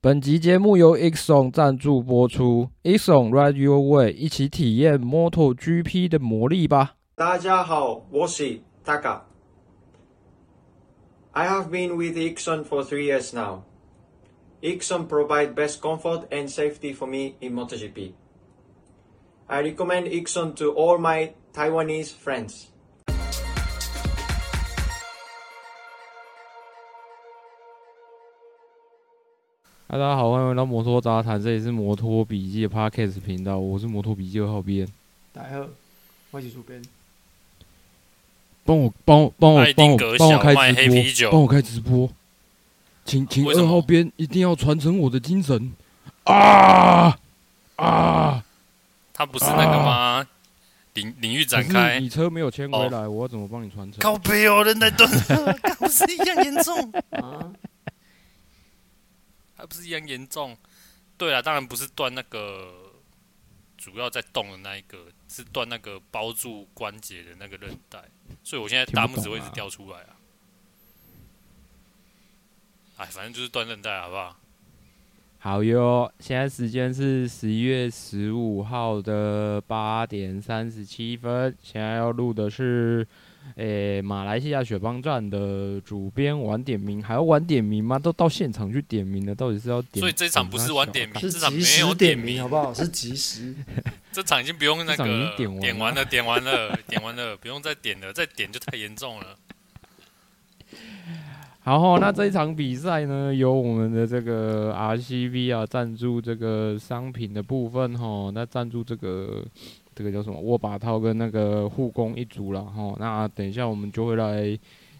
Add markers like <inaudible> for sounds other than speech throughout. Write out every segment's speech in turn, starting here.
本集节目由 Exxon 赞助播出，Exxon Ride Your Way，一起体验 MotoGP 的魔力吧。大家好，我是 Taka。I have been with Exxon for three years now. Exxon provide best comfort and safety for me in MotoGP. I recommend Exxon to all my Taiwanese friends. 大家好，欢迎来到摩托杂谈，这里是摩托笔记的 Podcast 频道，我是摩托笔记二号编。大家好，我是主编。帮我帮我帮我帮我帮我开直播，帮我开直播，请请二号编一定要传承我的精神啊啊！他不是那个吗？领领域展开，你车没有牵回来，我要怎么帮你传承？靠北哦，人在蹲，不是一样严重啊？还不是一样严重？对啊，当然不是断那个主要在动的那一个，是断那个包住关节的那个韧带，所以我现在大拇指会一直掉出来啊。哎，反正就是断韧带，好不好？好哟，现在时间是十一月十五号的八点三十七分，现在要录的是。诶、欸，马来西亚雪邦站的主编晚点名，还要晚点名吗？都到现场去点名了，到底是要点？所以这场不是晚点名，是这场没有点名，好不好？是即时。<laughs> 这场已经不用那个点完，点完了，点完了，点完了，不用再点了，再点就太严重了。<laughs> 好，那这一场比赛呢，由我们的这个 RCB 啊赞助这个商品的部分哈，那赞助这个。这个叫什么？握把套跟那个护工一组了哈。那等一下我们就会来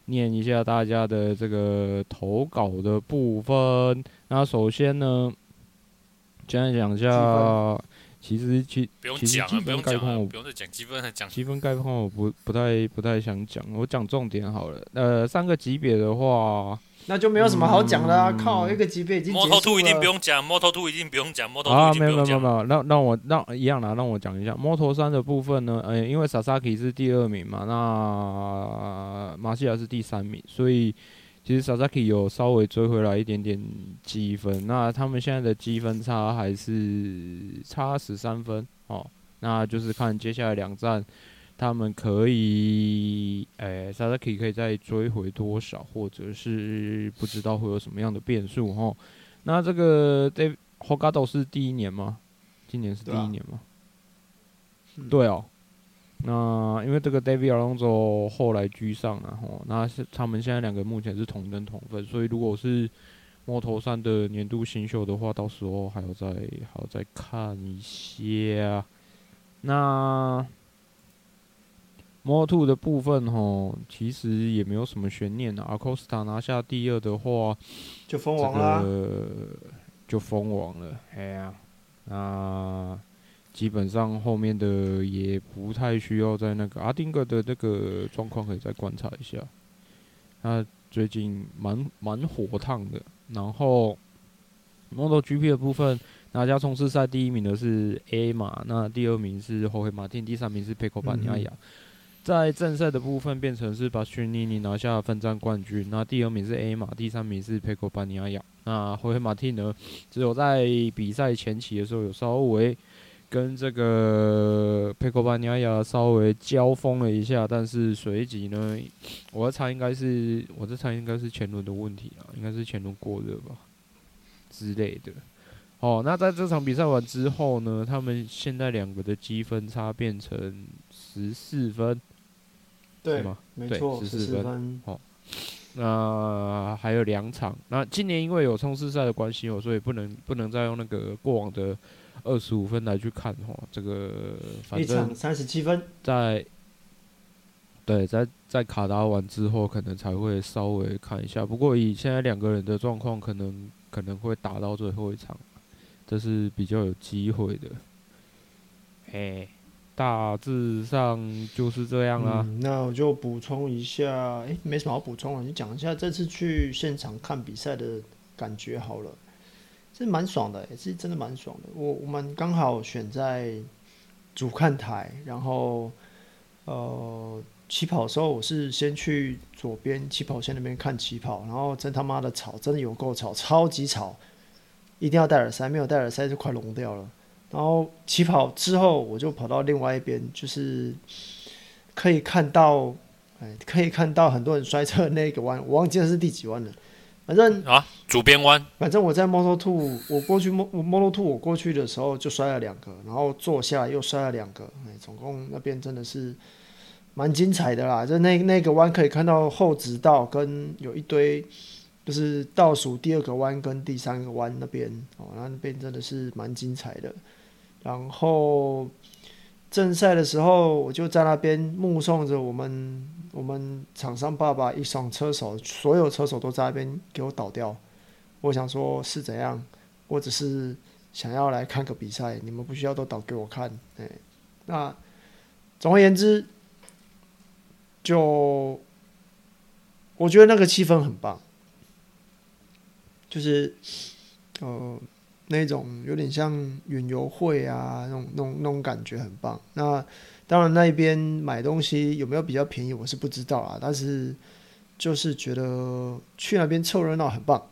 念一下大家的这个投稿的部分。那首先呢，先讲一下，其实其不用讲其实积分概况不用再讲积分，讲积分概况我不不太不太想讲，我讲重点好了。呃，三个级别的话。那就没有什么好讲的啊！嗯、靠，一个级别已经结束了。摩托兔一定不用讲，摩托兔一定不用讲，摩托啊，没有没有没有没有，让让我让一样啦，让我讲一下摩托三的部分呢。呃、欸，因为 Sasaki 是第二名嘛，那马西亚是第三名，所以其实 Sasaki 有稍微追回来一点点积分。那他们现在的积分差还是差十三分哦，那就是看接下来两站。他们可以，诶、欸，萨萨克可以再追回多少，或者是不知道会有什么样的变数哈。那这个 David Hogado 是第一年吗？今年是第一年吗？对哦。那因为这个 David Alonso 后来居上了哈，那是他们现在两个目前是同登同分，所以如果是 Moto3 的年度新秀的话，到时候还要再还要再看一下。那。Moto2 的部分吼，其实也没有什么悬念啊。Acosta 拿下第二的话，就封王了，这个、就封王了。哎呀，那基本上后面的也不太需要在那个阿丁格的那个状况可以再观察一下。他最近蛮蛮火烫的。然后 MotoGP 的部分，拿下冲刺赛第一名的是 A 马，那第二名是后黑马丁，第三名是佩科巴尼亚亚。在正赛的部分变成是把逊尼尼拿下分站冠军，那第二名是 A 马，第三名是佩科巴尼亚亚。那霍黑马蒂呢，只有在比赛前期的时候有稍微跟这个佩科巴尼亚亚稍微交锋了一下，但是随即呢，我猜应该是我这猜应该是前轮的问题啊，应该是前轮过热吧之类的。哦，那在这场比赛完之后呢，他们现在两个的积分差变成十四分。对吗？没错，十四分。好，那还有两场。那今年因为有冲刺赛的关系哦，所以不能不能再用那个过往的二十五分来去看哦。这个反正三十七分，在对，在在卡达完之后，可能才会稍微看一下。不过以现在两个人的状况，可能可能会打到最后一场，这是比较有机会的。嘿。大致上就是这样啊。嗯、那我就补充一下，诶、没什么好补充了，你讲一下这次去现场看比赛的感觉好了。是蛮爽的，也是真的蛮爽的。我我们刚好选在主看台，然后呃起跑的时候，我是先去左边起跑线那边看起跑，然后真他妈的吵，真的有够吵，超级吵。一定要戴耳塞，没有戴耳塞就快聋掉了。然后起跑之后，我就跑到另外一边，就是可以看到，哎，可以看到很多人摔车的那个弯，我忘记了是第几弯了。反正啊，主边弯。反正我在 Moto2，我过去 Moto2，我过去的时候就摔了两个，然后坐下又摔了两个，哎，总共那边真的是蛮精彩的啦。就那那个弯可以看到后直道跟有一堆。就是倒数第二个弯跟第三个弯那边哦，那边真的是蛮精彩的。然后正赛的时候，我就在那边目送着我们我们厂商爸爸一上车手，所有车手都在那边给我倒掉。我想说是怎样，我只是想要来看个比赛，你们不需要都倒给我看。哎，那总而言之，就我觉得那个气氛很棒。就是，呃，那种有点像远游会啊，那种、那种、那种感觉很棒。那当然，那边买东西有没有比较便宜，我是不知道啊。但是就是觉得去那边凑热闹很棒，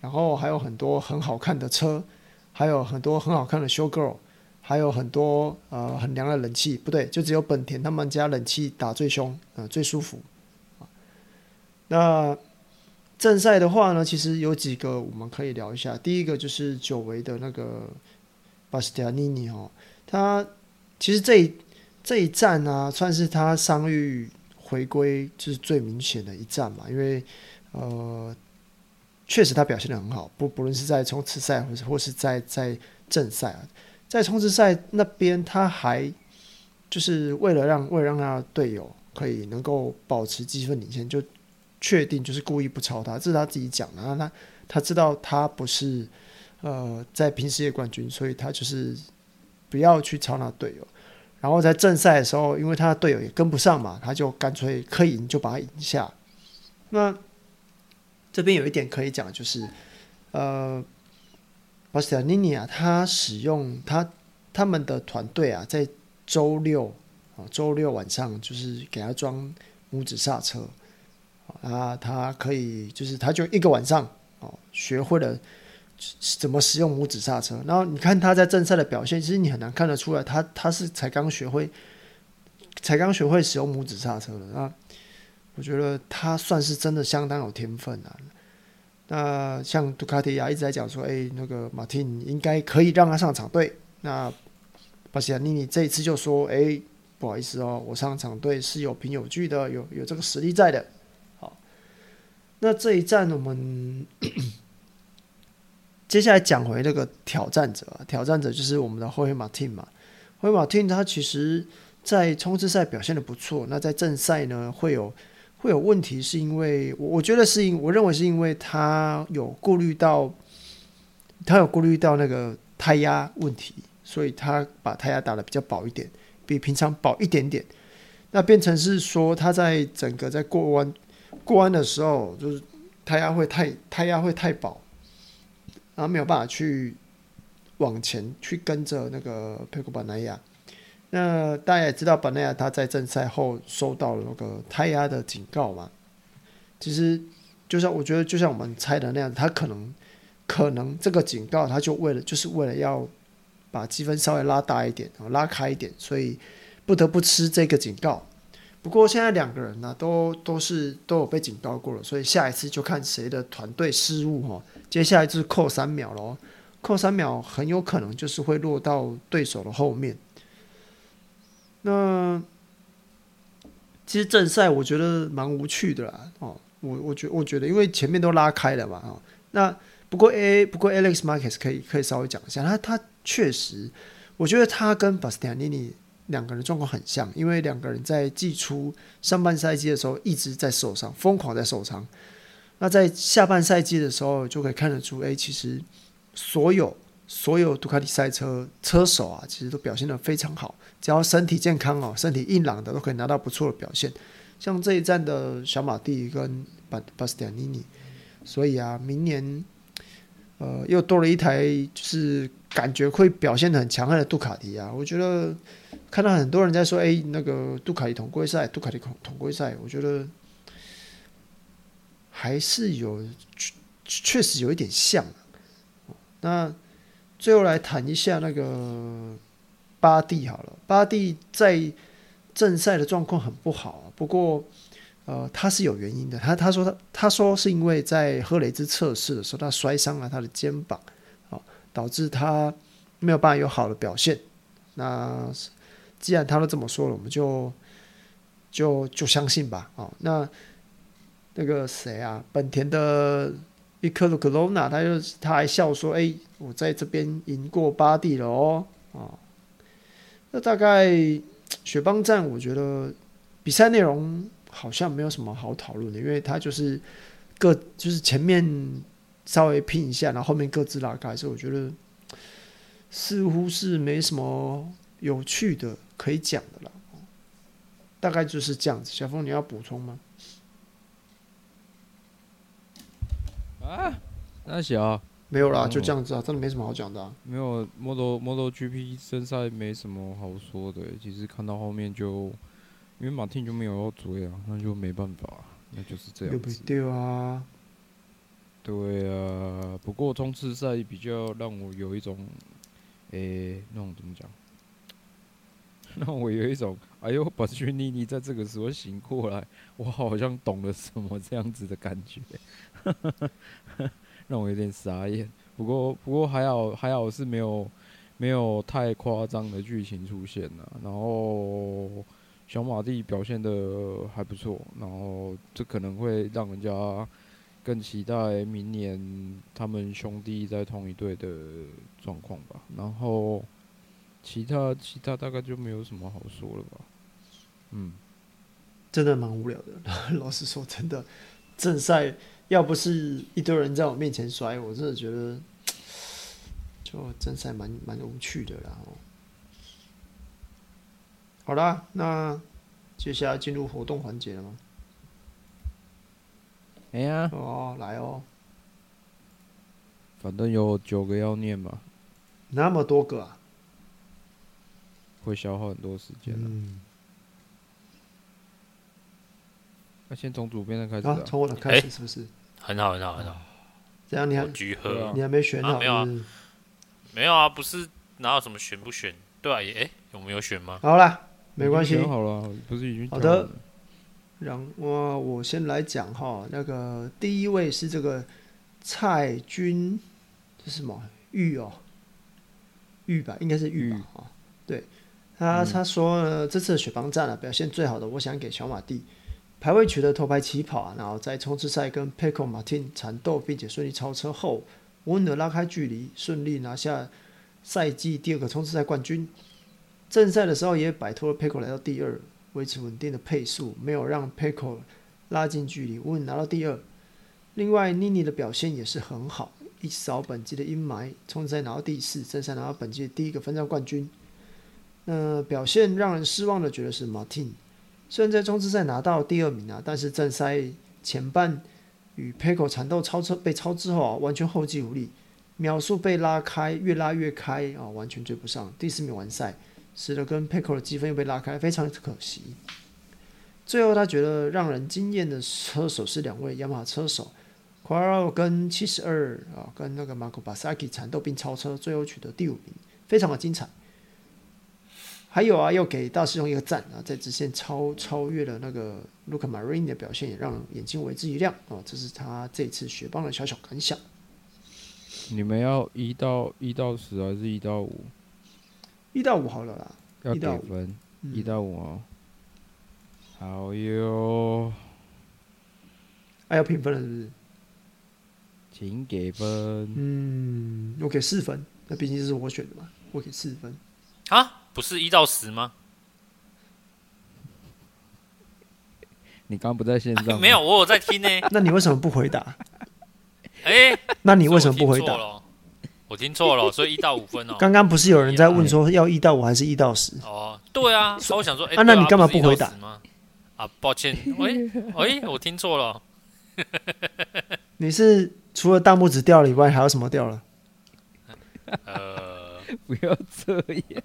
然后还有很多很好看的车，还有很多很好看的 show girl，还有很多呃很凉的冷气。不对，就只有本田他们家冷气打最凶，呃，最舒服。那。正赛的话呢，其实有几个我们可以聊一下。第一个就是久违的那个巴斯蒂亚尼尼哦，他其实这一这一站呢、啊，算是他伤愈回归就是最明显的一站嘛，因为呃，确实他表现得很好，不不论是在冲刺赛或是或是在在正赛啊，在冲刺赛那边他还就是为了让为了让他的队友可以能够保持积分领先就。确定就是故意不超他，这是他自己讲的。他他知道他不是呃在平世界冠军，所以他就是不要去超那队友。然后在正赛的时候，因为他的队友也跟不上嘛，他就干脆可以赢就把他赢下。那这边有一点可以讲，就是呃，巴斯蒂尼尼啊，他使用他他们的团队啊，在周六啊周六晚上就是给他装拇指刹车。啊，他可以，就是他就一个晚上哦，学会了怎么使用拇指刹车。然后你看他在正赛的表现，其实你很难看得出来他，他是才刚学会，才刚学会使用拇指刹车的。那我觉得他算是真的相当有天分啊。那像杜卡迪亚一直在讲说，哎，那个马丁应该可以让他上场队。那巴西亚尼尼这一次就说，哎，不好意思哦，我上场队是有凭有据的，有有这个实力在的。那这一站，我们 <coughs> 接下来讲回那个挑战者，挑战者就是我们的霍伊马汀嘛。霍伊马汀他其实在冲刺赛表现的不错，那在正赛呢会有会有问题，是因为我我觉得是因我认为是因为他有顾虑到他有顾虑到那个胎压问题，所以他把胎压打的比较薄一点，比平常薄一点点，那变成是说他在整个在过弯。过弯的时候，就是胎压会太胎压会太薄，然后没有办法去往前去跟着那个佩古巴奈亚。那大家也知道，巴奈亚他在正赛后收到了那个胎压的警告嘛。其实就像我觉得，就像我们猜的那样，他可能可能这个警告，他就为了就是为了要把积分稍微拉大一点，拉开一点，所以不得不吃这个警告。不过现在两个人呢、都都是都有被警告过了，所以下一次就看谁的团队失误哦。接下来就是扣三秒喽，扣三秒很有可能就是会落到对手的后面。那其实正赛我觉得蛮无趣的啦哦，我我觉我觉得因为前面都拉开了嘛哦。那不过 A 不过 Alex Marquez 可以可以稍微讲一下，他他确实，我觉得他跟巴斯蒂安尼尼。两个人状况很像，因为两个人在季初上半赛季的时候一直在受伤，疯狂在受伤。那在下半赛季的时候就可以看得出，哎，其实所有所有杜卡迪赛车车手啊，其实都表现得非常好，只要身体健康哦，身体硬朗的都可以拿到不错的表现。像这一站的小马蒂跟巴巴斯蒂尼尼，所以啊，明年呃又多了一台，就是感觉会表现得很强悍的杜卡迪啊，我觉得。看到很多人在说：“哎，那个杜卡迪统规赛，杜卡迪统统规赛，我觉得还是有确实有一点像。那最后来谈一下那个巴蒂好了，巴蒂在正赛的状况很不好，不过呃他是有原因的，他他说他他说是因为在赫雷兹测试的时候他摔伤了他的肩膀，哦，导致他没有办法有好的表现。那既然他都这么说了，我们就就就相信吧，哦，那。那个谁啊，本田的伊科鲁克罗纳，他就他还笑说：“哎，我在这边赢过巴蒂了哦。”啊，那大概雪邦站，我觉得比赛内容好像没有什么好讨论的，因为他就是各就是前面稍微拼一下，然后后面各自拉开，所以我觉得似乎是没什么有趣的可以讲的了。大概就是这样子。小峰，你要补充吗？啊，那小没有啦，就这样子啊，真的没什么好讲的啊。没有，Model Model GP 正赛没什么好说的。其实看到后面就，因为马丁就没有要追啊，那就没办法，那就是这样子。对啊，对啊。不过冲刺赛比较让我有一种，诶、欸，那种怎么讲？让我有一种，哎呦，巴西尼尼在这个时候醒过来，我好像懂了什么这样子的感觉。<laughs> 让我有点傻眼，不过不过还好还好是没有没有太夸张的剧情出现了，然后小马蒂表现的还不错，然后这可能会让人家更期待明年他们兄弟在同一队的状况吧，然后其他其他大概就没有什么好说了吧，嗯，真的蛮无聊的，<laughs> 老实说，真的正赛。要不是一堆人在我面前摔，我真的觉得 <tsk> 就正赛蛮蛮无趣的啦。好啦，那接下来进入活动环节了吗？哎呀，哦，来哦，反正有九个要念吧，那么多个啊，会消耗很多时间的。嗯那先从主编的开始啊，从我的开始是不是？很好，很好，很好。这样你还居喝，你还没选好？没有啊，没有啊，不是哪有什么选不选？对啊，哎，有没有选吗？好了，没关系。选好了，不是已经好的。让我我先来讲哈，那个第一位是这个蔡军，这是什么玉哦？玉吧，应该是玉吧？啊，对，他他说呢，这次的雪邦站啊，表现最好的，我想给小马蒂。排位取得头牌起跑啊，然后在冲刺赛跟 Pecco Martin 缠斗，并且顺利超车后，温和拉开距离，顺利拿下赛季第二个冲刺赛冠军。正赛的时候也摆脱了 Pecco 来到第二，维持稳定的配速，没有让 Pecco 拉近距离，温拿到第二。另外，Nini 的表现也是很好，一扫本季的阴霾，冲刺赛拿到第四，正赛拿到本季的第一个分站冠军。那、表现让人失望的，觉得是 Martin。虽然在冲刺赛拿到第二名啊，但是正赛前半与 p e c o 缠斗超车被超之后啊，完全后继无力，秒数被拉开，越拉越开啊，完全追不上。第四名完赛，使得跟 p e c o 的积分又被拉开，非常可惜。最后他觉得让人惊艳的车手是两位雅马哈车手 q u a r o 跟七十二啊，跟那个 Marco Bezzecchi 缠斗并超车，最后取得第五名，非常的精彩。还有啊，要给大师兄一个赞啊，在直线超超越了那个 Luca Marini 的表现，也让眼睛为之一亮啊。这是他这次雪邦的小小感想。你们要一到一到十还是一到五？一到五好了啦。要给分，一到五哦。好哟。还要评分了是不是？请给分。嗯，我给四分。那毕竟这是我选的嘛，我给四分。啊？不是一到十吗？<laughs> 你刚刚不在线上、啊？<laughs> 没有，我有在听呢。<laughs> 那你为什么不回答？哎、欸，那你为什么不回答？我听错了，所以一到五分哦。刚刚不是有人在问说要一到五还是一到十？哦，对啊，所以我想说，哎、欸，啊，那你干嘛不回答？啊，抱歉，喂，喂，我听错了。你是除了大拇指掉了以外，还有什么掉了？呃，不要这样。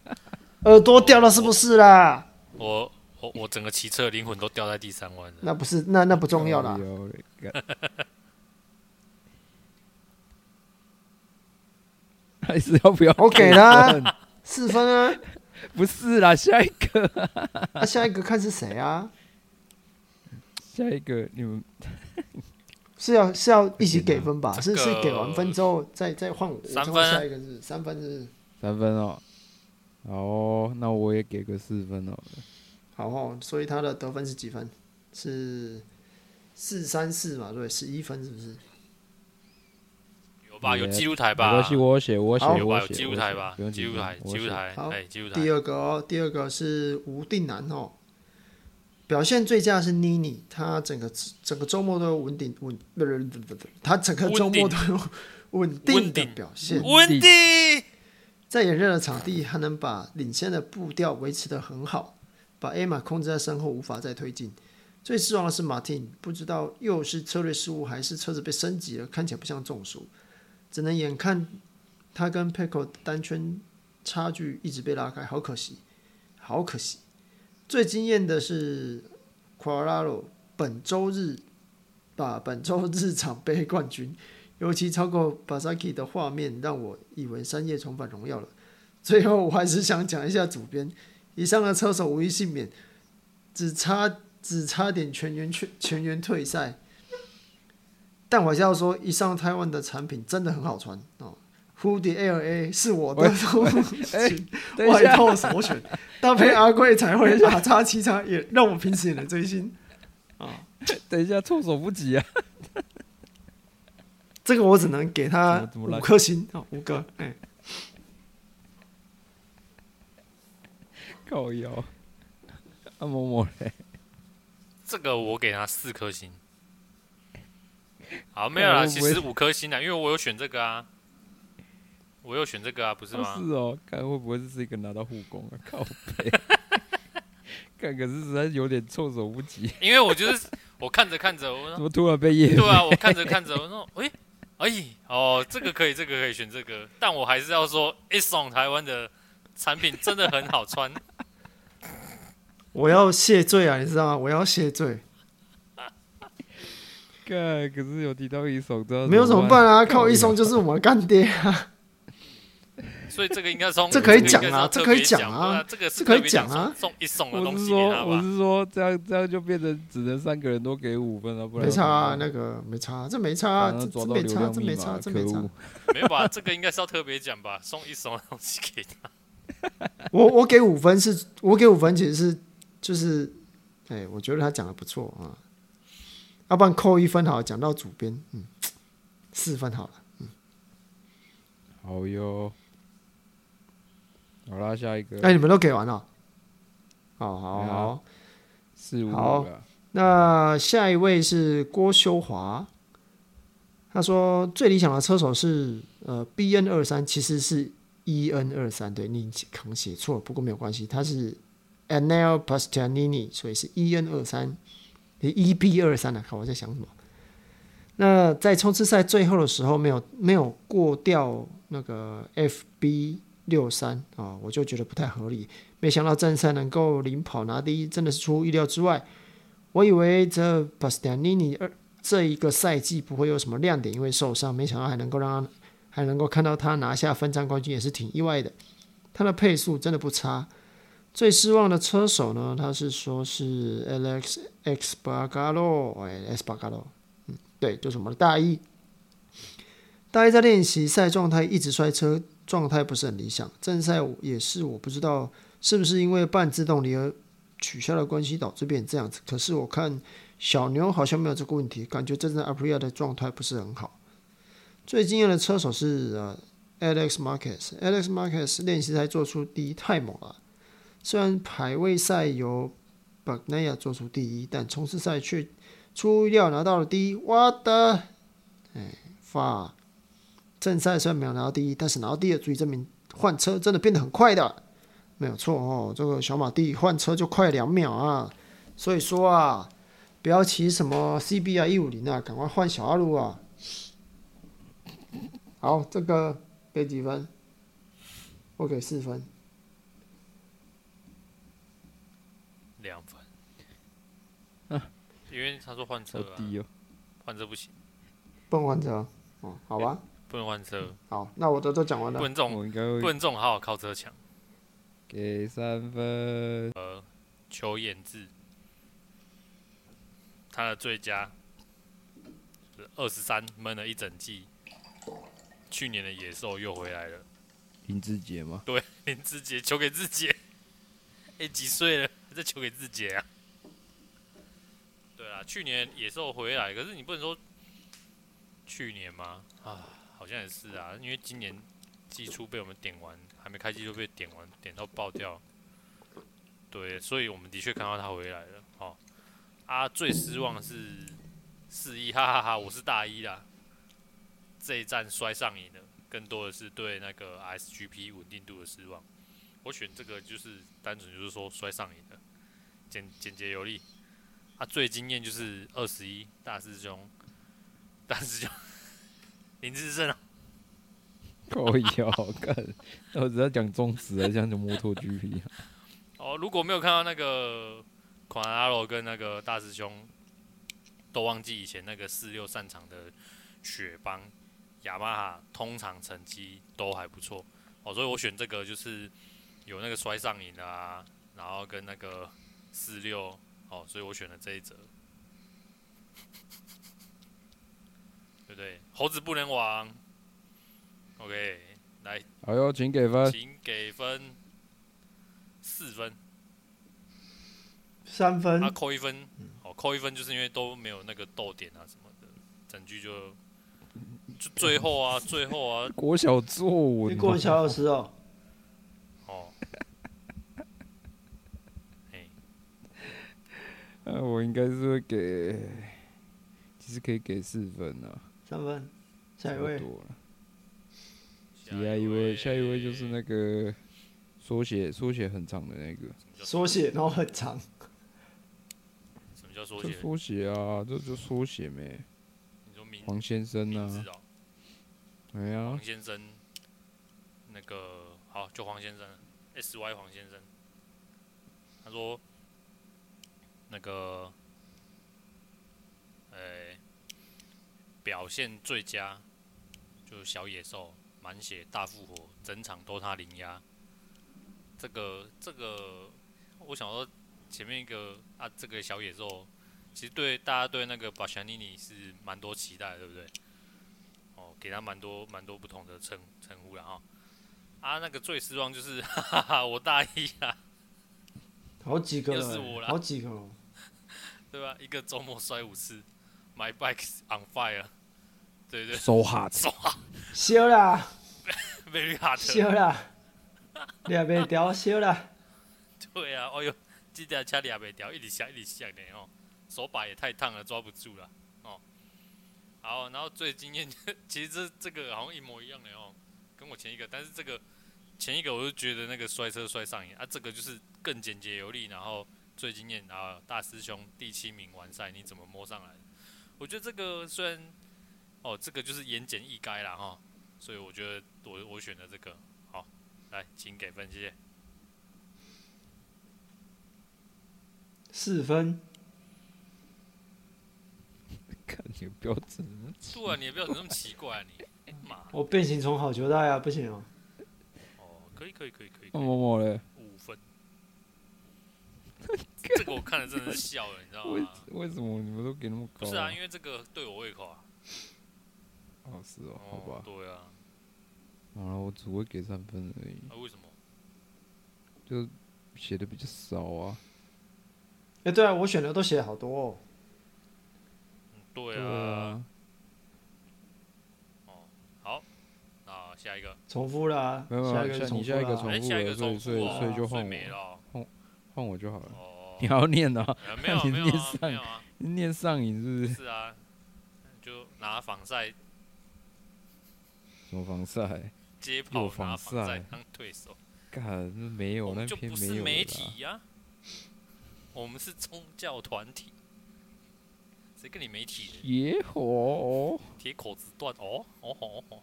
耳朵掉了是不是啦？我我我整个骑车灵魂都掉在第三弯了。那不是，那那不重要啦。还是要不要？<laughs> 我给啦四分啊。不是啦，下一个。那下一个看是谁啊？下一个你们是要是要一起给分吧？是是给完分之后再再换我。三分。下一个是三分是。三分哦。好哦，那我也给个四分哦。好哦，所以他的得分是几分？是四三四嘛？对，十一分是不是？有吧？有记录台吧？没关系，我写，我写，有吧？有记录台吧？记录台，记录台。好，记录台。第二个哦，第二个是吴定南哦。表现最佳是妮妮，她整个整个周末都稳定稳，不不不不不，他整个周末都有稳定的表现。稳定。在炎热的场地，还能把领先的步调维持得很好，把 A 马控制在身后，无法再推进。最失望的是马丁，不知道又是策略失误，还是车子被升级了，看起来不像中暑，只能眼看他跟 p e c o 单圈差距一直被拉开，好可惜，好可惜。最惊艳的是 Quararo，本周日把本周日场杯冠军。尤其超过巴萨基的画面，让我以为三叶重返荣耀了。最后，我还是想讲一下主编，以上的车手无一幸免，只差只差点全员全全员退赛。但我还是要说，以上台湾的产品真的很好穿哦。Hoodie LA 是我的 <laughs> 外套首选，搭配阿贵才会打叉七叉，也让我平时也能追星啊。等一下，措手不及啊！这个我只能给他五颗星啊，五个，哎，靠腰，啊，某某嘞，这个我给他四颗星。好，没有啦，其实五颗星啊，因为我有选这个啊，我有选这个啊，不是吗？是哦，看会不会是这个拿到护工啊？靠背，<laughs> 看可是实在是有点措手不及，因为我就是我看着看着，我怎么突然被验？对啊，我看着看着，我说，哎。哎，哦，这个可以，这个可以选这个，但我还是要说，Exxon 台湾的产品真的很好穿。<laughs> 我要谢罪啊，你知道吗？我要谢罪。干，可是有提到 Exxon，没有怎么办啊？靠 Exxon 就是我们干爹啊。所以这个应该送，这可以讲啊，这可以讲啊，这个是可以讲啊，送一送的东西。我是说，我是说，这样这样就变成只能三个人都给五分了，不然没差啊，那个没差，这没差，这没差，这没差，这没差。<laughs> 没有吧？这个应该是要特别讲吧，送一送的东西给他。<laughs> 我我给五分是，我给五分其实是就是，哎，我觉得他讲的不错啊，要不然扣一分好了，讲到主编，嗯，四分好了，嗯，好哟。好啦，下一个。哎，你们都给完了。好好好，四五好。那下一位是郭修华，他说最理想的车手是呃 B N 二三，其实是 E N 二三，对，你可能写错了，不过没有关系，他是 Anel Pastanini，所以是 E N 二三，E B 二三啊，看我在想什么。那在冲刺赛最后的时候，没有没有过掉那个 F B。六三啊，我就觉得不太合理。没想到正赛能够领跑拿第一，真的是出意料之外。我以为这巴斯蒂尼尼二这一个赛季不会有什么亮点，因为受伤，没想到还能够让他还能够看到他拿下分站冠军，也是挺意外的。他的配速真的不差。最失望的车手呢，他是说是 Alex Espargaro，哎，Spagaro，嗯，对，就是我们的大一。大一在练习赛状态一直摔车。状态不是很理想，正赛也是，我不知道是不是因为半自动离合取消的关系导致变这样子。可是我看小牛好像没有这个问题，感觉真正 Aprilia 的状态不是很好。最惊艳的车手是呃 Alex Marquez，Alex Marquez 练习赛做出第一太猛了。虽然排位赛由 Bagnaia 做出第一，但冲刺赛却出乎意料拿到了第一。What the？哎，发。正赛虽然没有拿到第一，但是拿到第二，足以证明换车真的变得很快的，没有错哦。这个小马弟换车就快两秒啊，所以说啊，不要骑什么 CB 啊一五零啊，赶快换小阿鲁啊。好，这个给几分？我给四分，两分。啊，因为他说换车啊，换车不行，不能换车哦，好吧。不能换车。好，那我的都讲完了。不能这种，我应该不能这种，好好靠车抢。给三分。呃，邱彦志，他的最佳二十三闷了一整季。去年的野兽又回来了。林志杰吗？对，<laughs> 林志杰，求给志杰。哎、欸，几岁了？还在球给志杰啊？对啊，去年野兽回来，可是你不能说去年吗？啊，好像也是啊，因为今年季初被我们点完，还没开机就被点完，点到爆掉。对，所以我们的确看到他回来了。哦，啊，最失望的是四一，哈哈哈，我是大一啦。这一战摔上瘾了，更多的是对那个 SGP 稳定度的失望。我选这个就是单纯就是说摔上瘾了，简简洁有力。啊，最惊艳就是二十一大师兄，大师兄林志胜啊，可以哦，看，我只要讲中职还是讲摩托 GP 哦，如果没有看到那个款阿罗跟那个大师兄，都忘记以前那个四六擅长的雪邦。雅马哈通常成绩都还不错。哦，所以我选这个就是有那个摔上瘾啊，然后跟那个四六哦，所以我选了这一则，对？猴子不能亡，OK，来，好哟，请给分，请给分。四分，三分，啊，扣一分，哦，扣一分就是因为都没有那个逗点啊什么的，整句就。就最后啊，<laughs> 最后啊，国小作文，国小老师哦，哦，<laughs> 哎，那我应该是会给，其实可以给四分啊，三分，下一位，下一位，下一位就是那个缩写缩写很长的那个，缩写然后很长，什么叫缩写？缩写啊，这就缩写没？黄先生啊。哎呀，黄先生，那个好，就黄先生，S Y 黄先生，他说，那个，哎、欸，表现最佳，就是小野兽，满血大复活，整场都他零压。这个这个，我想说前面一个啊，这个小野兽，其实对大家对那个巴夏尼尼是蛮多期待，对不对？哦给他蛮多蛮多不同的称称呼了哈，啊，那个最失望就是 <laughs> 哈哈哈，我大一啊，好几个，又是我了，好几个，<laughs> 对吧？一个周末摔五次，My bike's on fire，对对，So hard，烧啦，Very hard，烧啦，<laughs> 抓袂掉，烧啦，对啊，哎呦，这台车抓袂掉，一直响一直响的哦，手把也太烫了，抓不住了哦。好，然后最惊艳，<laughs> 其实这这个好像一模一样的哦，跟我前一个，但是这个前一个我就觉得那个摔车摔上瘾啊，这个就是更简洁有力，然后最惊艳，然后大师兄第七名完赛，你怎么摸上来？我觉得这个虽然哦，这个就是言简意赅啦哈，所以我觉得我我选的这个好，来，请给分，谢谢。四分。<laughs> 看你的标准，对啊，你的标准那么奇怪啊你，妈！我变形虫好球带啊，不行哦。哦，可以可以可以可以。某某嘞。<laughs> 这个我看了真的是笑了，你知道吗？为什么你们都给那么高？不是啊，因为这个对我胃口啊。哦，是哦，好吧。对啊。好了，我只会给三分而已。啊？为什么？就写的比较少啊。哎，对啊，我选的都写好多哦。对啊，哦，好，那下一个重复了，没有没有，你下一个重复了，所以所以所以就换我，换换我就好了。你还要念呢？没有没有没有啊，念上瘾是不是？是啊，就拿防晒，什么防晒？街跑拿防晒当对手？干，没有那篇没有媒体呀，我们是宗教团体。谁跟你媒体？野火，铁口子断哦哦哦哦！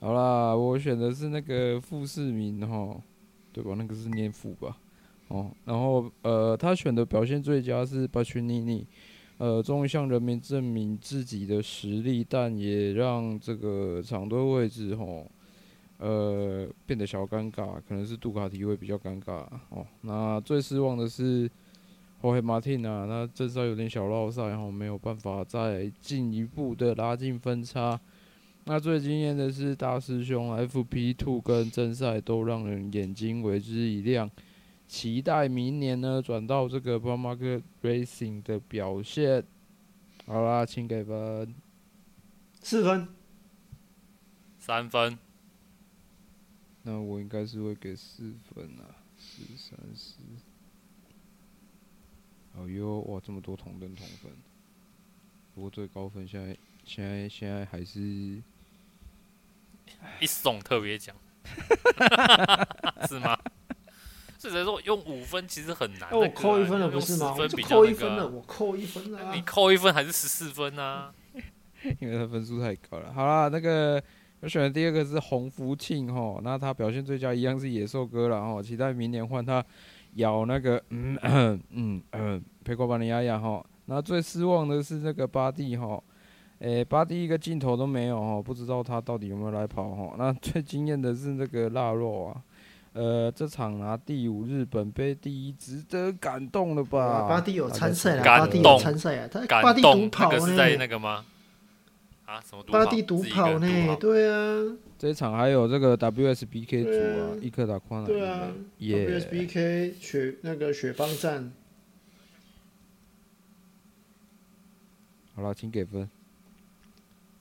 好啦，我选的是那个傅世明哈，对吧？那个是念傅吧？哦，然后呃，他选的表现最佳是巴屈尼尼，呃，终于向人民证明自己的实力，但也让这个场队位置吼，呃，变得小尴尬，可能是杜卡迪会比较尴尬哦。那最失望的是霍黑马汀啊，那这赛有点小落赛，然后没有办法再进一步的拉近分差。那最惊艳的是大师兄 FP Two 跟正赛都让人眼睛为之一亮，期待明年呢转到这个 Pramac Racing 的表现。好啦，请给分，四分，三分。那我应该是会给四分啊，四三四。哦哟，哇，这么多同等同分，不过最高分现在现在现在还是。一送特别奖，<laughs> 是吗？所以说用五分其实很难。我扣一分了，不是吗？我扣一分了，我扣一分了。你扣一分还是十四分啊？<laughs> 因为他分数太高了。好啦，那个我选的第二个是洪福庆哈，那他表现最佳一样是野兽哥了哈，期待明年换他咬那个嗯 <coughs> 嗯嗯佩瓜巴尼亚亚哈。那最失望的是那个巴蒂哈。诶、欸，巴蒂一个镜头都没有哦，不知道他到底有没有来跑哈。那最惊艳的是那个腊肉啊，呃，这场拿第五日本杯第一，值得感动了吧？巴蒂有参赛啊，巴蒂有参赛啊，他巴蒂独跑呢？是在那个吗？啊，什么独跑？巴蒂独跑呢？对啊，这一场还有这个 WSBK 组啊，伊克达宽对啊，WSBK 雪那个雪邦站。好了，请给分。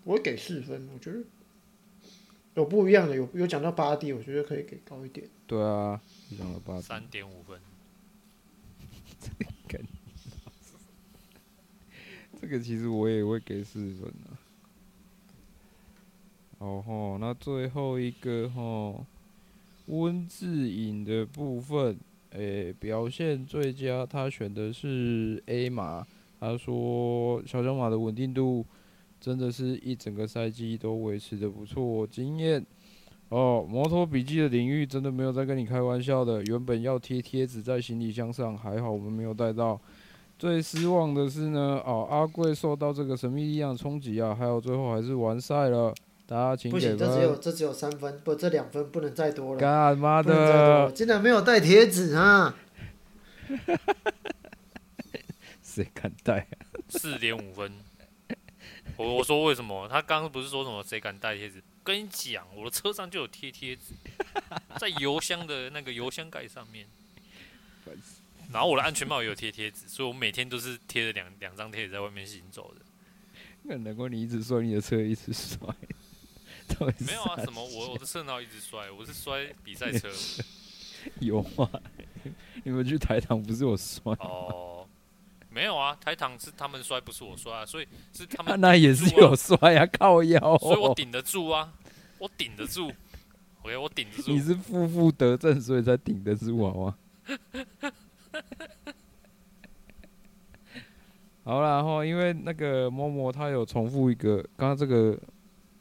我会给四分，我觉得有不一样的，有有讲到八 D，，我觉得可以给高一点。对啊，讲到巴蒂，三点五分。这个，这个其实我也会给四分啊。哦吼，那最后一个吼，温志颖的部分，诶、欸，表现最佳，他选的是 A 码，他说小小马的稳定度。真的是一整个赛季都维持的不错，经验哦。摩托笔记的领域真的没有在跟你开玩笑的。原本要贴贴纸在行李箱上，还好我们没有带到。最失望的是呢，哦，阿贵受到这个神秘力量冲击啊，还有最后还是完赛了。大家请给分。不行，这只有这只有三分，不，这两分不能再多了。干妈的，竟然没有带贴纸啊！<laughs> 谁敢带啊？四点五分。我我说为什么？他刚刚不是说什么谁敢带贴纸？跟你讲，我的车上就有贴贴纸，在油箱的那个油箱盖上面。然后我的安全帽也有贴贴纸，所以我每天都是贴着两两张贴纸在外面行走的。那难怪你一直摔你的车，一直摔。没有啊，什么我我的车脑一直摔，我是摔比赛车。<laughs> 有啊？<laughs> 你们去台糖不是我摔？哦。没有啊，台糖是他们摔，不是我摔啊，所以是他们、啊。那也是有摔啊，靠腰、哦。所以我顶得住啊，我顶得住。OK，我顶得住。你是负负得正，所以才顶得住好吗？<laughs> 好啦，然后因为那个默默他有重复一个，刚刚这个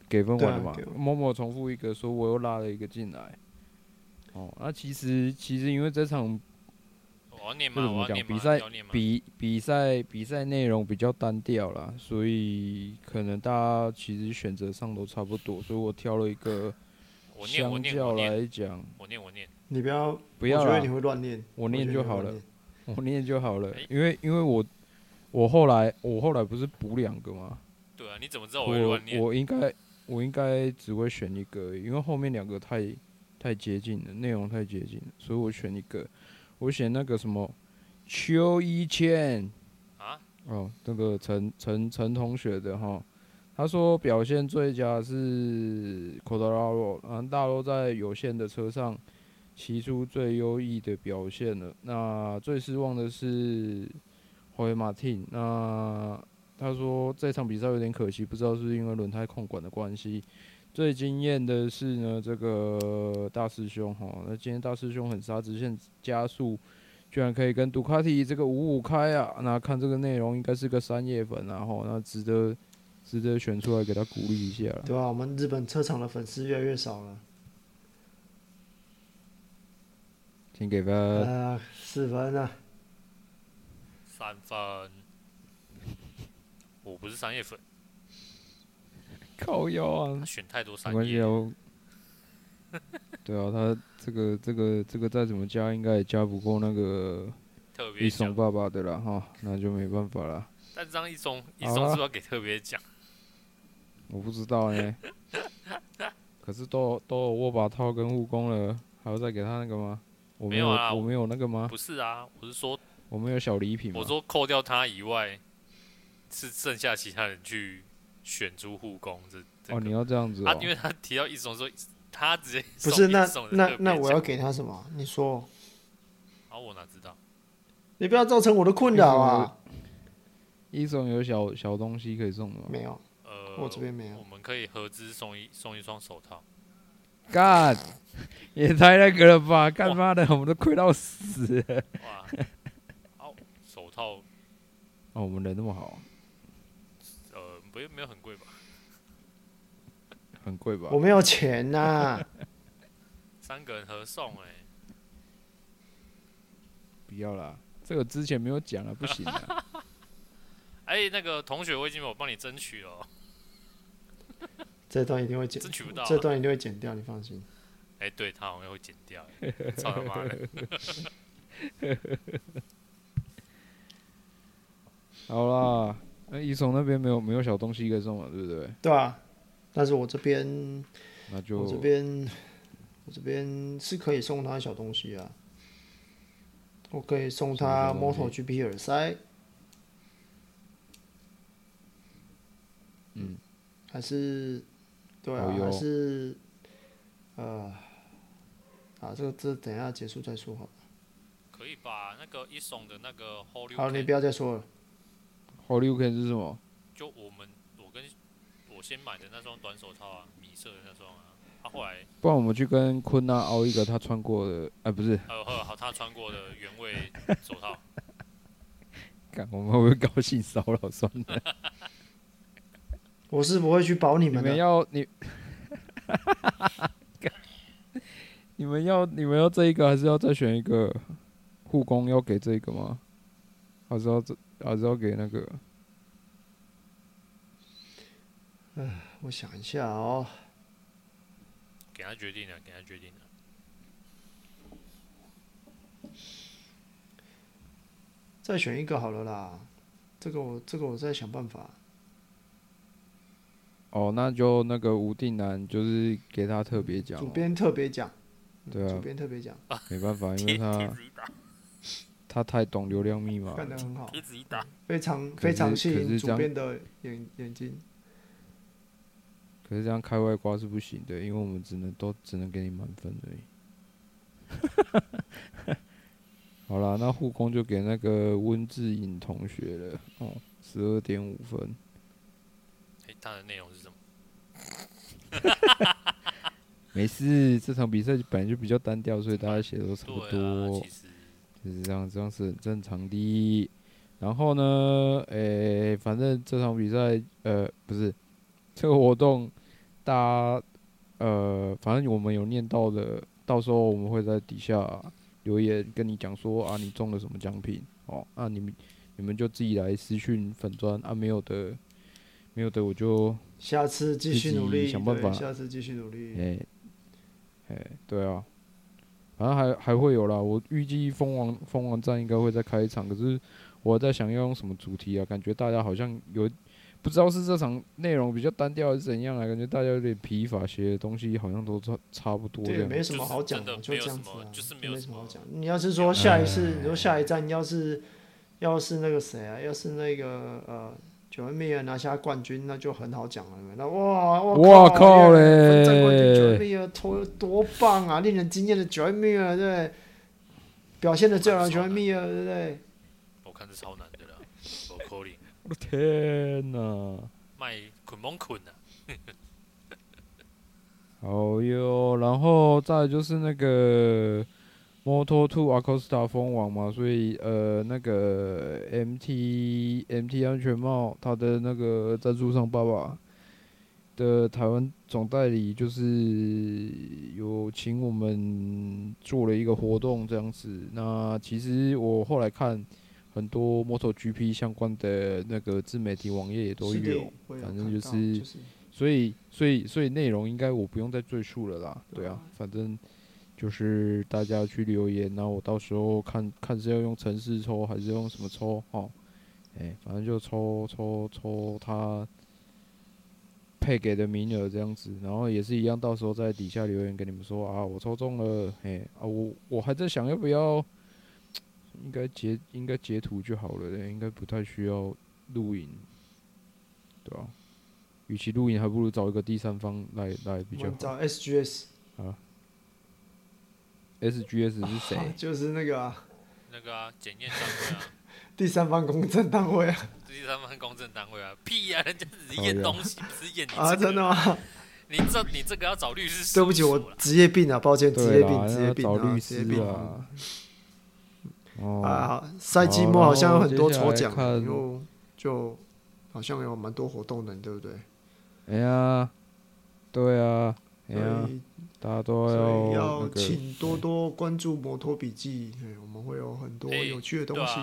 给分完了嘛？默默重复一个，说我又拉了一个进来。哦，那其实其实因为这场。不怎么讲，比赛比比赛比赛内容比较单调啦，所以可能大家其实选择上都差不多，所以我挑了一个相较来讲，我念我念，你不要不要，我觉得你会乱念，我念就好了，<laughs> 我念就好了，因为因为我我后来我后来不是补两个吗？对啊，你怎么知道我会乱念？我我应该我应该只会选一个，因为后面两个太太接近了，内容太接近了，所以我选一个。我选那个什么邱一倩啊，哦，那个陈陈陈同学的哈，他说表现最佳是科德拉罗，然后大罗在有限的车上骑出最优异的表现了。那最失望的是霍维马汀，那他说这场比赛有点可惜，不知道是因为轮胎控管的关系。最惊艳的是呢，这个大师兄哈，那今天大师兄很杀，直线加速，居然可以跟杜卡迪这个五五开啊！那看这个内容应该是个三叶粉，然后那值得值得选出来给他鼓励一下了。对啊，我们日本车厂的粉丝越来越少了。请给分。啊，四分啊。三分。我不是商业粉，靠腰啊他，选太多商没关系啊业。我。<laughs> 对啊，他这个这个这个再怎么加，应该也加不过那个特别一松奖，爸爸的啦哈，那就没办法了。但这样一松一好啊松是不是要给特别奖？我不知道呢。<laughs> 可是都有都有握把套跟护工了，还要再给他那个吗？我没有，没有啊我没有那个吗？不是啊，我是说，我没有小礼品吗？我说扣掉他以外，是剩下其他人去选出护工这这哦，你要这样子哦啊，因为他提到一种说他直接不是那那那我要给他什么？你说，啊，我哪知道？你不要造成我的困扰啊！一种有小小东西可以送的吗？没有，呃，我这边没有我们可以合资送一送一双手套。God，，也太那个了吧！干妈的，我们都亏到死了。哇，好，手套哦，我们人那么好，呃，不没有很贵吧？很贵吧我？没有钱啊呐、<laughs> 三个人合送哎、不要啦，这个之前没有讲啊，不行啊。<laughs> 哎、那个同学，我已经有帮你争取了哦，这段一定会剪争，取不到啊、这段一定会剪掉，你放心。哎、对他好像会剪掉，操他妈的！<laughs> 好啦，那一松那边没有没有小东西可以送了，对不对？对啊，但是我这边，那就我这边，我这边是可以送他小东西啊。我可以送他什么小东 MotoGP 耳塞，嗯，还是，对啊，还是，呃，啊，这个这等一下结束再说好了。可以把那个一松的那个 Holy 好，你不要再说了。Holy Weekend 是什么？就我们我跟我先买的那双短手套啊，米色的那双啊，他、后来不然我们去跟坤娜凹一个他穿过的，哎、不是，还有还有好他穿过的原味 <laughs> 手套，干我们会不会高兴骚扰算了？我是不会去保你们的你们。要你，<laughs> 你们要你们要这一个，还是要再选一个护工？要给这个吗？还是要这？还是要给那个？我想一下哦，给他决定了，给他决定了。再选一个好了啦。这个我这个我再想办法。哦，那就那个吴定南，就是给他特别奖、哦。主编特别奖，对啊主编特别奖没办法，因为他他太懂流量密码了。干得很好，非常非常吸引主可是这样编的眼眼睛。可是这样开外挂是不行的，因为我们只能都只能给你满分而已。<laughs> 好啦，那护工就给那个温志颖同学了，哦，十二点五分。哎，他的内容是什么？<laughs> 没事，这场比赛本来就比较单调，所以大家写的都差不多，其实就是这样，这样是很正常的。然后呢，诶、反正这场比赛，呃，不是 <laughs> 这个活动，大家，呃，反正我们有念到的，到时候我们会在底下留言跟你讲说啊，你中了什么奖品哦，啊，你们你们就自己来私讯粉砖啊，没有的，没有的我就。下次继续努力，想办法，下次继续努力。哎、哎、对啊，反正还还会有啦。我预计蜂王蜂王战应该会再开一场，可是我在想要用什么主题啊？感觉大家好像有不知道是这场内容比较单调还是怎样啊？感觉大家有点疲乏，写的东西好像都差差不多这对，没什么好讲真的就没有什么这样子啊，就是没有什么没什么好讲。你要是说下一次，你说下一站要是要是那个谁啊，要是那个呃。九恩密尔拿下冠军，那就很好讲了。那哇哇靠嘞九恩密尔多多棒啊，令人惊艳的九恩密尔，对不对？表现的最好的九恩密尔，对不对？我看是超难的啦，我扣零我的天哪！卖捆蒙捆啊，<laughs> 好哟，然后再就是那个 Moto Two Acosta 封王嘛，所以呃那个 MT MT 安全帽它的那个赞助商爸爸的台湾总代理就是有请我们做了一个活动这样子。那其实我后来看很多 MotoGP 相关的那个自媒体网页也都有，反正就是，就是、所以所以所以内容应该我不用再赘述了啦，对啊，反正就是大家去留言，然后我到时候看看是要用城市抽还是用什么抽哦，哎、欸，反正就抽抽抽他配给的名额这样子，然后也是一样，到时候在底下留言跟你们说啊，我抽中了，哎啊我我还在想要不要。应该截应该截图就好了，应该不太需要录影，对吧、啊？与其录影，还不如找一个第三方来来比较好。找 SGS 啊，SGS 是谁、啊？<laughs> 就是那个啊，那个啊，检验单位啊，<laughs> 第三方公证单位啊，第三方公证单位啊，屁啊，人家只是验东西，不是验你、这个、啊，真的吗？你这你这个要找律师？对不起，我职业病啊，抱歉，职业病，职业病找律师啊。哦、啊，赛季末好像有很多抽奖，然后就好像有蛮多活动的，对不对？哎呀，对啊，哎呀，大家都要、要请多多关注摩托笔记，我们会有很多有趣的东西。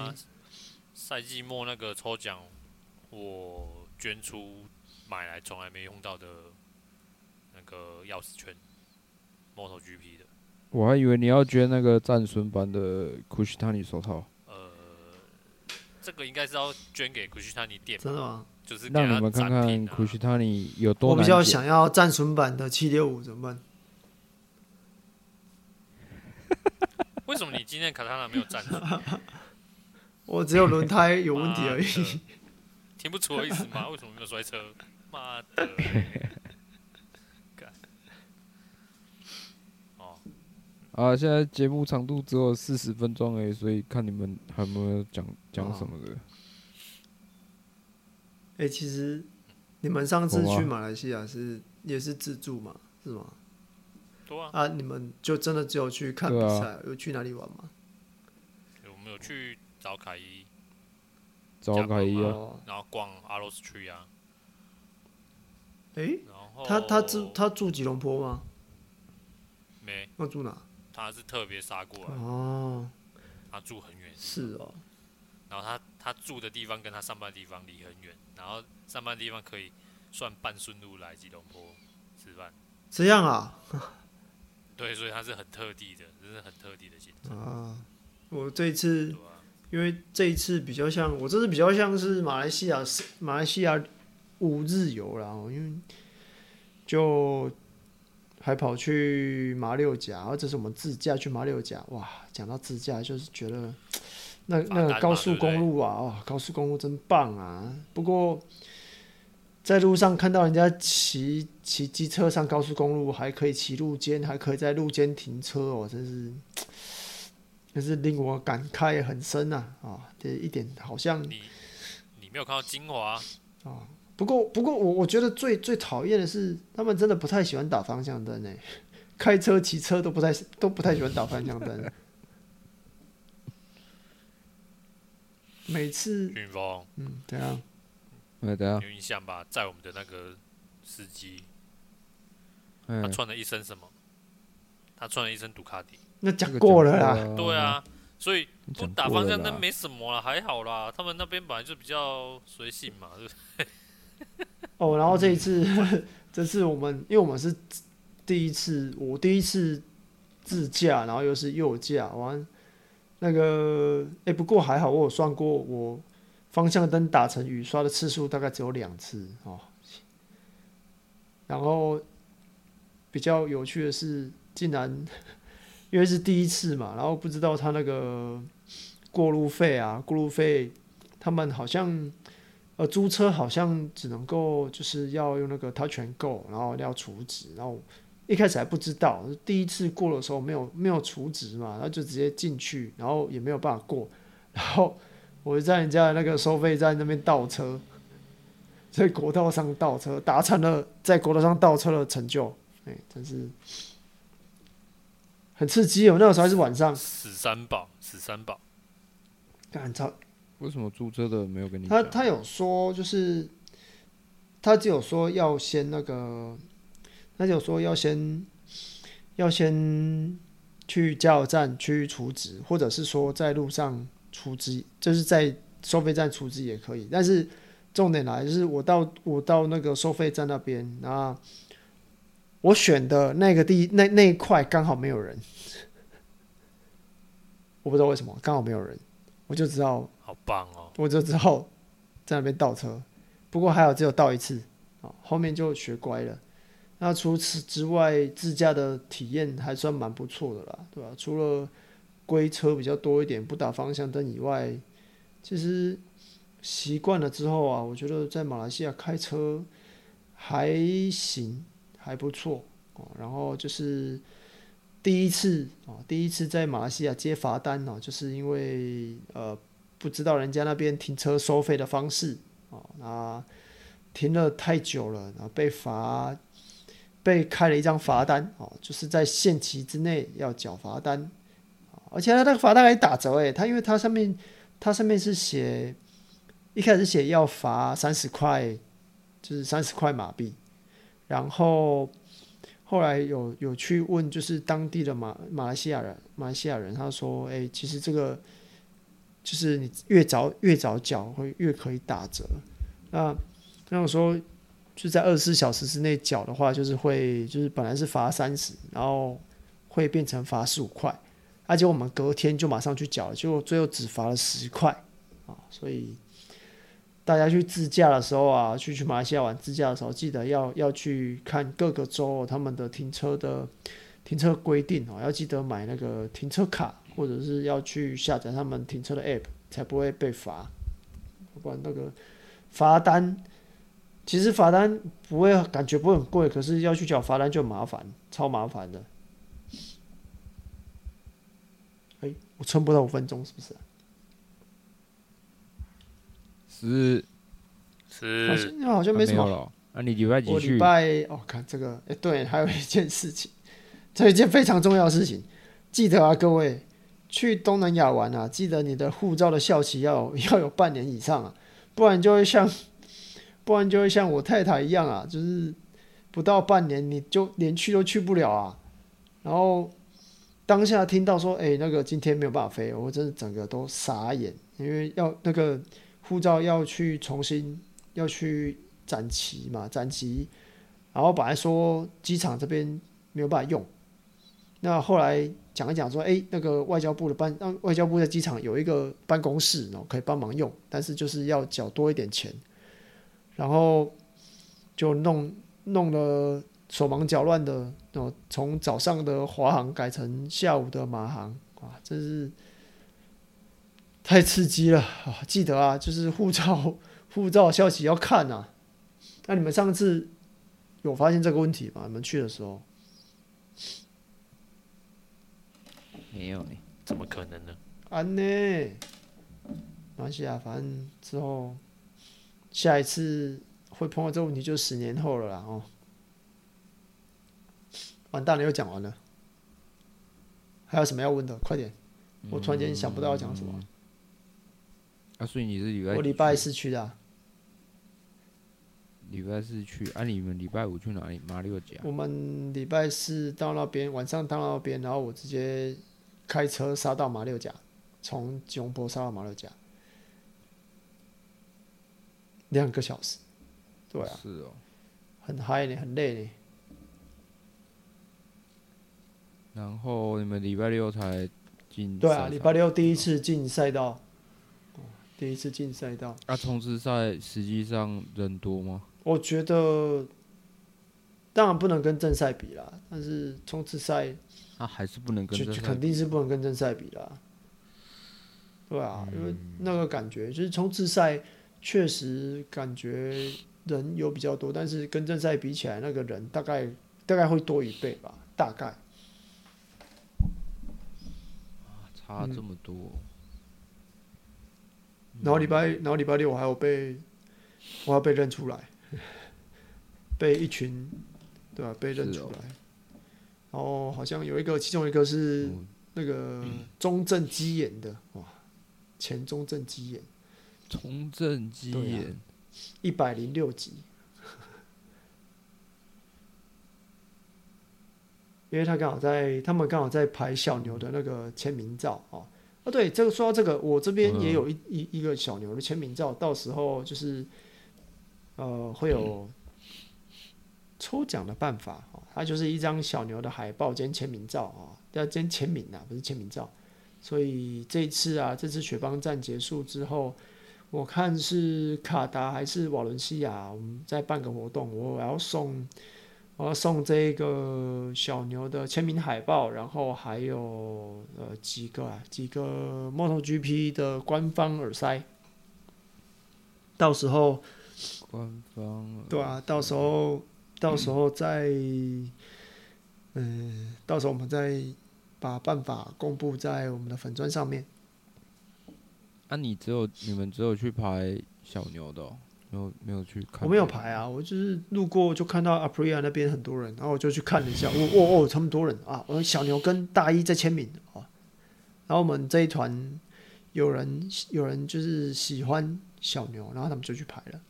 赛、欸啊、季末那个抽奖，我捐出买来从来没用到的那个钥匙圈，摩托 GP 的。我还以为你要捐那个战损版的库西塔尼手套。呃，这个应该是要捐给库西塔尼店。真的吗？就是让你们看看库西塔尼有多。我比较想要战损版的七六五，怎么办？为什么你今天卡塔纳没有战损？<laughs> 我只有轮胎有问题而已。<laughs> 听不出我意思吗？为什么没有摔车？妈的！啊，现在节目长度只有四十分钟诶，所以看你们还有没有讲讲什么的。哎、欸，其实你们上次去马来西亚是也是自助嘛，是吗？对啊。啊，你们就真的只有去看比赛，啊，有去哪里玩吗？我们有去找凯伊？找凯伊啊。然后逛阿罗斯区啊。哎、欸，他他住他住吉隆坡吗？没。那住哪？他是特别杀过来哦，他住很远，是哦。然后他他住的地方跟他上班的地方离很远，然后上班的地方可以算半顺路来吉隆坡吃饭。这样啊？对，所以他是很特地的，这是很特地的行程啊。我这一次，因为这一次比较像，我这次比较像是马来西亚马来西亚五日游啦，因为就。还跑去马六甲，或者是我们自驾去马六甲。哇，讲到自驾，就是觉得那那个高速公路啊，哦，高速公路真棒啊！不过在路上看到人家骑骑机车上高速公路，还可以骑路肩，还可以在路肩停车哦，真是 <tsk> 真是令我感慨很深呐！啊，哦，这一点好像你你没有看到精华啊。哦不过，不过我我觉得最最讨厌的是，他们真的不太喜欢打方向灯诶，<laughs> 开车、骑车都不太都不太喜欢打方向灯。<laughs> 每次，嗯，对啊，对啊，有印象吧？在我们的那个司机，他穿了一身什么？他穿了一身杜卡迪。那讲过了啦。对啊，所以不打方向灯没什么啦，还好啦。他们那边本来就比较随性嘛，对不对？<laughs> 哦，然后这一次，<laughs> 这次我们因为我们是第一次，我第一次自驾，然后又是右驾，完那个哎、欸，不过还好，我有算过，我方向灯打成雨刷的次数大概只有两次哦。然后比较有趣的是，竟然 <laughs> 因为是第一次嘛，然后不知道他那个过路费啊，过路费他们好像。呃，租车好像只能够就是要用那个 Touch and Go，然后要储值，然后一开始还不知道，第一次过的时候没有没有储值嘛，然后就直接进去，然后也没有办法过，然后我就在人家的那个收费站那边倒车，在国道上倒车，达成了在国道上倒车的成就，哎，真是很刺激哦！那个时候还是晚上，死三宝，死三宝，干操。为什么租车的没有跟你？他他有说，就是他只有说要先那个，他只有说要先要先去加油站去储值，或者是说在路上出资，就是在收费站出资也可以。但是重点来就是我到我到那个收费站那边，啊我选的那个地那那一块刚好没有人，我不知道为什么刚好没有人，我就知道好棒哦，我就知道在那边倒车。不过还好只有倒一次啊，后面就学乖了。那除此之外，自驾的体验还算蛮不错的啦，对吧？除了龟车比较多一点，不打方向灯以外，其实习惯了之后啊，我觉得在马来西亚开车还行，还不错哦。然后就是第一次啊，第一次在马来西亚接罚单呢，就是因为呃不知道人家那边停车收费的方式啊，那停了太久了，然后被罚。被开了一张罚单哦，就是在限期之内要缴罚单，而且他那个罚单还打折诶，他因为他上面他上面是写一开始写要罚三十块，就是三十块马币，然后后来有有去问就是当地的马马来西亚人马来西亚人，他说诶，其实这个就是你越早越早缴会越可以打折，那那我说。就在二十四小时之内缴的话，就是会就是本来是罚三十，然后会变成罚十五块，而且我们隔天就马上去缴了，结果最后只罚了十块啊！所以大家去自驾的时候啊，去去马来西亚玩自驾的时候，记得要要去看各个州他们的停车的停车规定哦，要记得买那个停车卡，或者是要去下载他们停车的 app，才不会被罚，不然那个罚单。其实罚单不会感觉不会很贵，可是要去缴罚单就麻烦，超麻烦的。哎，我撑不到五分钟，是不是？是是，好像好像没什么。啊了。你礼拜几去？我礼拜哦，看这个，哎，对，还有一件事情，<laughs> 这一件非常重要的事情，记得啊，各位去东南亚玩啊，记得你的护照的效期要 <laughs> 要有半年以上啊，不然就会像。<laughs> 不然就会像我太太一样啊，就是不到半年你就连去都去不了啊。然后当下听到说，哎，那个今天没有办法飞，我真的整个都傻眼，因为要那个护照要去重新要去展期嘛，展期。然后本来说机场这边没有办法用，那后来讲一讲说，哎，那个外交部的办，外交部在机场有一个办公室，然后可以帮忙用，但是就是要缴多一点钱。然后就弄弄了手忙脚乱的，哦，从早上的华航改成下午的马航，哇，真是太刺激了啊！记得啊，就是护照 <laughs> 护照消息要看啊。那你们上次有发现这个问题吗？你们去的时候没有呢？怎么可能呢？安呢？没关系啊，反正之后。下一次会碰到这个问题，就十年后了啦哦。完蛋了，又讲完了。还有什么要问的？快点！我突然间想不到要讲什么。啊，所以你是礼拜？我礼拜四去的啊。礼拜四去，啊，你们礼拜五去哪里？马六甲。我们礼拜四到那边，晚上到那边，然后我直接开车杀到马六甲，从吉隆坡杀到马六甲。两个小时，对啊，是哦，很嗨呢，很累呢。然后你们礼拜六才进？对啊，礼拜六第一次进赛道，第一次进赛道。那，冲刺赛实际上人多吗？我觉得，当然不能跟正赛比啦，但是冲刺赛，啊，还是不能跟正赛比，肯定是不能跟正赛比啦。对啊，嗯、因为那个感觉就是冲刺赛。确实感觉人有比较多，但是跟正赛比起来，那个人大概大概会多一倍吧，大概。差这么多。嗯、然后礼拜，然后礼拜六我还有被，我要被认出来，<laughs> 被一群，对吧、啊？被认出来。哦、然后好像有一个，其中一个是那个中正基演的，哇，前中正基演。中正基演一百零六集，因为他刚好在，他们刚好在拍小牛的那个签名照哦，啊，对，这个说到这个，我这边也有一一、嗯、一个小牛的签名照，到时候就是呃会有抽奖的办法哦，它就是一张小牛的海报兼签名照啊，要兼签名啊，不是签名照。所以这一次啊，这次雪邦站结束之后，我看是卡达还是瓦伦西亚，我们再办个活动，我要送。我要送这个小牛的签名海报，然后还有呃几个啊几个 MotoGP 的官方耳塞，到时候官方对啊，到时候到时候再嗯，到时候我们再把办法公布在我们的粉砖上面。啊，你只有你们只有去排小牛的哦？没有没有去看，我没有排啊，我就是路过就看到 Aprilia 那边很多人，然后我就去看了一下，哦哦哦，这么多人啊！我小牛跟大一在签名啊，然后我们这一团有人有人就是喜欢小牛，然后他们就去排了，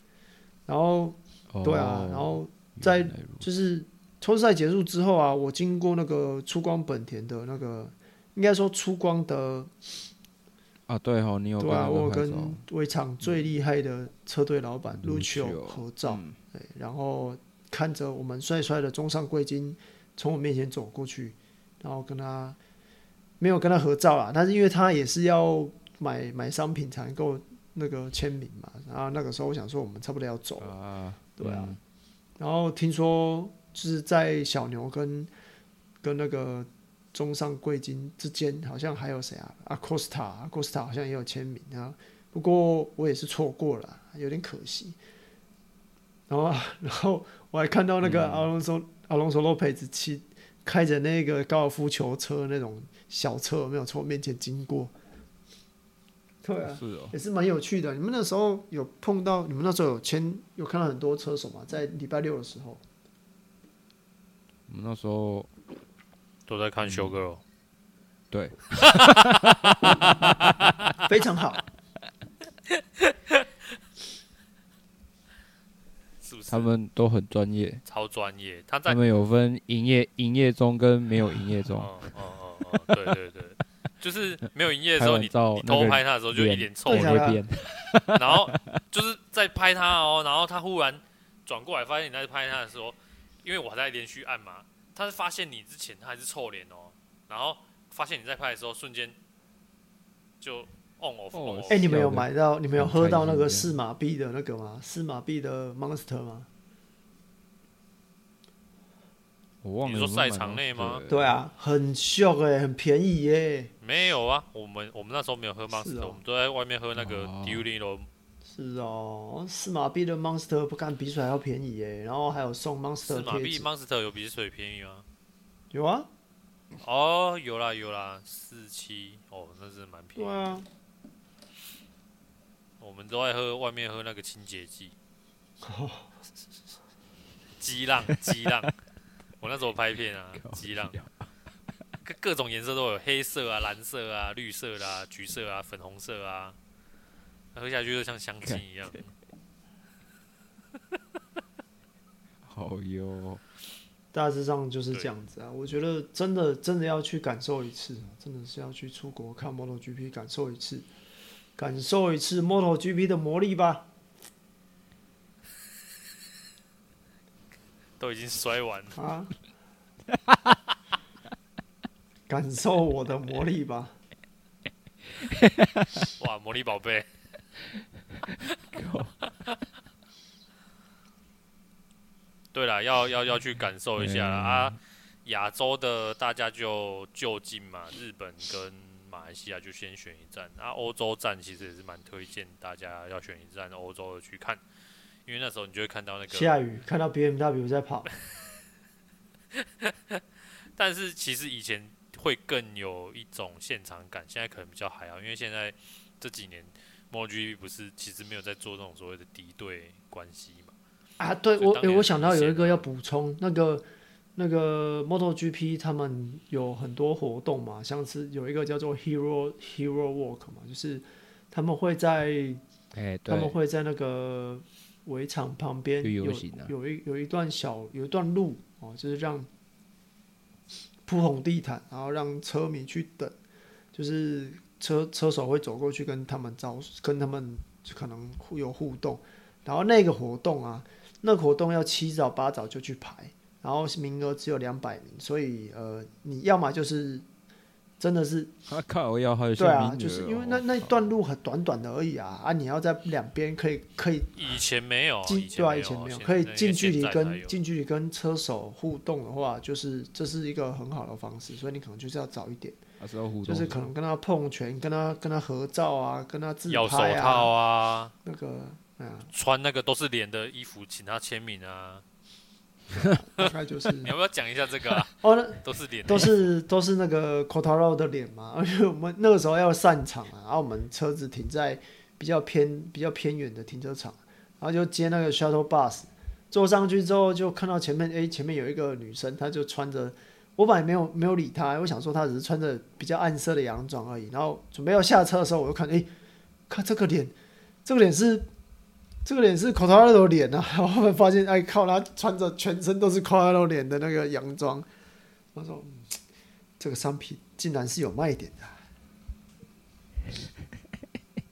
然后对啊，然后在就是抽赛结束之后啊，我经过那个出光本田的那个，应该说出光的。啊，对哦，你有对啊，我有跟围场最厉害的车队老板路丘合照，嗯、对，然后看着我们帅帅的中上贵金从我面前走过去，然后跟他没有跟他合照啦，但是因为他也是要买买商品才能够那个签名嘛，然后那个时候我想说我们差不多要走了，啊对啊，嗯、然后听说就是在小牛跟跟那个。中上贵金之间好像还有谁啊？阿科斯塔，阿科斯塔好像也有签名啊。不过我也是错过了，有点可惜。然后，<laughs> 然后我还看到那个阿隆索，阿隆索洛佩兹骑开着那个高尔夫球车那种小车，没有从我面前经过。对啊，是哦，也是蛮有趣的。你们那时候有碰到？你们那时候有签？有看到很多车手吗？在礼拜六的时候。我们那时候。都在看 Show Girl，对，<laughs> 非常好，<laughs> 是不是？他们都很专业，超专业。他在他们有分营业营业中跟没有营业中。哦哦哦，对对对，<laughs> 就是没有营业的时候，你你偷拍他的时候就一脸臭脸，然后就是在拍他哦，然后他忽然转过来发现你在拍他的时候，因为我还在连续按嘛。他是发现你之前，他还是臭脸哦，然后发现你在拍的时候，瞬间就 on off。哎，你们有买到？你们有喝到那个四马币的那个吗？四马币的 Monster 吗？我忘了。你说赛场内吗？对啊，很秀哎，很便宜耶。没有啊，我们我们那时候没有喝 Monster，我们都在外面喝那个 Diurillo。是哦，四马币的 Monster 不干比水还要便宜耶，然后还有送 Monster 四马币 Monster 有比水便宜吗？有啊，哦，有啦有啦，四七。哦，那是蛮便宜。对啊，我们都爱喝外面喝那个清洁剂，<laughs> 激浪激浪，我那时候拍片啊，<laughs> 激浪，各各种颜色都有，黑色啊、蓝色啊、绿色啊、橘色啊、粉红色啊。喝下去就像香精一样，<laughs> 好哟。大致上就是这样子啊。我觉得真的真的要去感受一次，真的是要去出国看 MotoGP，感受一次，感受一次 MotoGP 的魔力吧。<laughs> 都已经摔完了啊！感受我的魔力吧！<laughs> 哇，魔力宝贝！<laughs> 对了，要要要去感受一下啊！亚洲的大家就就近嘛，日本跟马来西亚就先选一站。啊，欧洲站其实也是蛮推荐大家要选一站欧洲的去看，因为那时候你就会看到那个下雨，看到 BMW 在跑。<laughs> 但是其实以前会更有一种现场感，现在可能比较还好，因为现在这几年。MotoGP 不是其实没有在做那种所谓的敌对关系嘛？啊，对我、欸，我想到有一个要补充，那个那个 MotoGP 他们有很多活动嘛，像是有一个叫做 Hero Hero Walk 嘛，就是他们会在，欸、他们会在那个围场旁边有有一有一段小有一段路哦，就是让铺红地毯，然后让车迷去等，就是。车车手会走过去跟他们招，跟他们可能会有互动。然后那个活动啊，那个活动要七早八早就去排，然后名额只有两百名，所以呃，你要么就是。真的是，他靠要还有对啊，就是因为那那段路很短短的而已啊啊！你要在两边可以可以，以前没有，对啊，以前没有，可以近距离跟近距离跟车手互动的话，就是这是一个很好的方式，所以你可能就是要早一点，就是可能跟他碰拳，跟他跟他合照啊，跟他自拍啊，要手套啊，那个，嗯，穿那个都是脸的衣服，请他签名啊。<laughs> 大概就是，<laughs> 你要不要讲一下这个啊？<laughs> 哦，那都是脸，都是都是那个 Kotaro 的脸嘛。而且我们那个时候要散场啊，然后我们车子停在比较偏比较偏远的停车场，然后就接那个 shuttle bus，坐上去之后就看到前面，哎，前面有一个女生，她就穿着，我本来没有没有理他，我想说他只是穿着比较暗色的洋装而已。然后准备要下车的时候，我就看，哎，看这个脸，这个脸是。这个脸是 Quartararo 脸啊，<laughs> 然后后面发现，哎靠，他穿着全身都是 Quartararo 脸的那个洋装。我说、嗯，这个商品竟然是有卖点的。<laughs>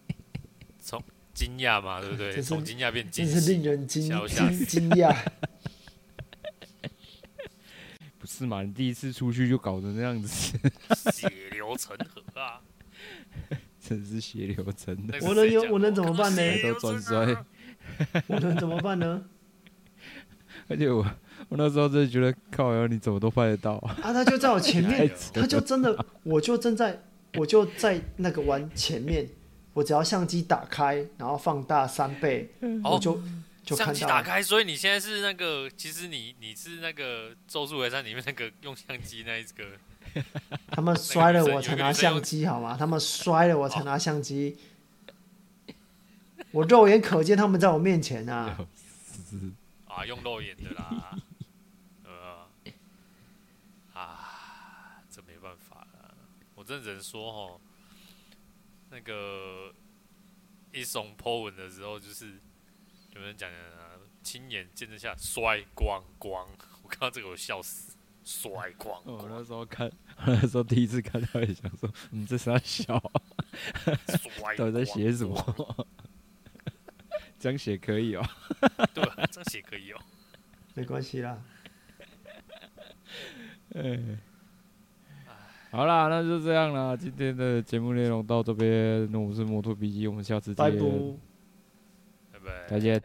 从惊讶嘛，对不对？从惊讶变惊喜，真是令人惊惊惊讶。不是嘛？你第一次出去就搞成那样子，<laughs> 血流成河啊！真是血流成河。我能有我能怎么办呢？都转衰。我能怎么办呢？<laughs> 而且我我那时候真的觉得靠呀，你怎么都拍得到啊？啊，他就在我前面，<laughs> 他就真的，我就正在，我就在那个弯前面，我只要相机打开，然后放大三倍，我就就。相机打开，所以你现在是那个，其实你你是那个《咒术回战》里面那个用相机那一个。<laughs> 他们摔了我才拿相机好吗？他们摔了我才拿相机。我肉眼可见他们在我面前啊！<laughs> 啊，用肉眼的啦，呃，啊，这没办法了。我真的只能说哦，那个一耸 po 文的时候，就是有人讲的亲眼见证下摔光光，<laughs> 我看到这个我笑死，摔光光。我那时候看，我 <laughs> 那时候第一次看到也想说，你这是在笑，到底在写什么？这样写可以哦，对，这样写可以哦，没关系啦。<laughs> 哎，好啦，那就这样啦。今天的节目内容到这边，那我是摩托笔记，我们下次见，拜拜，拜拜，再见。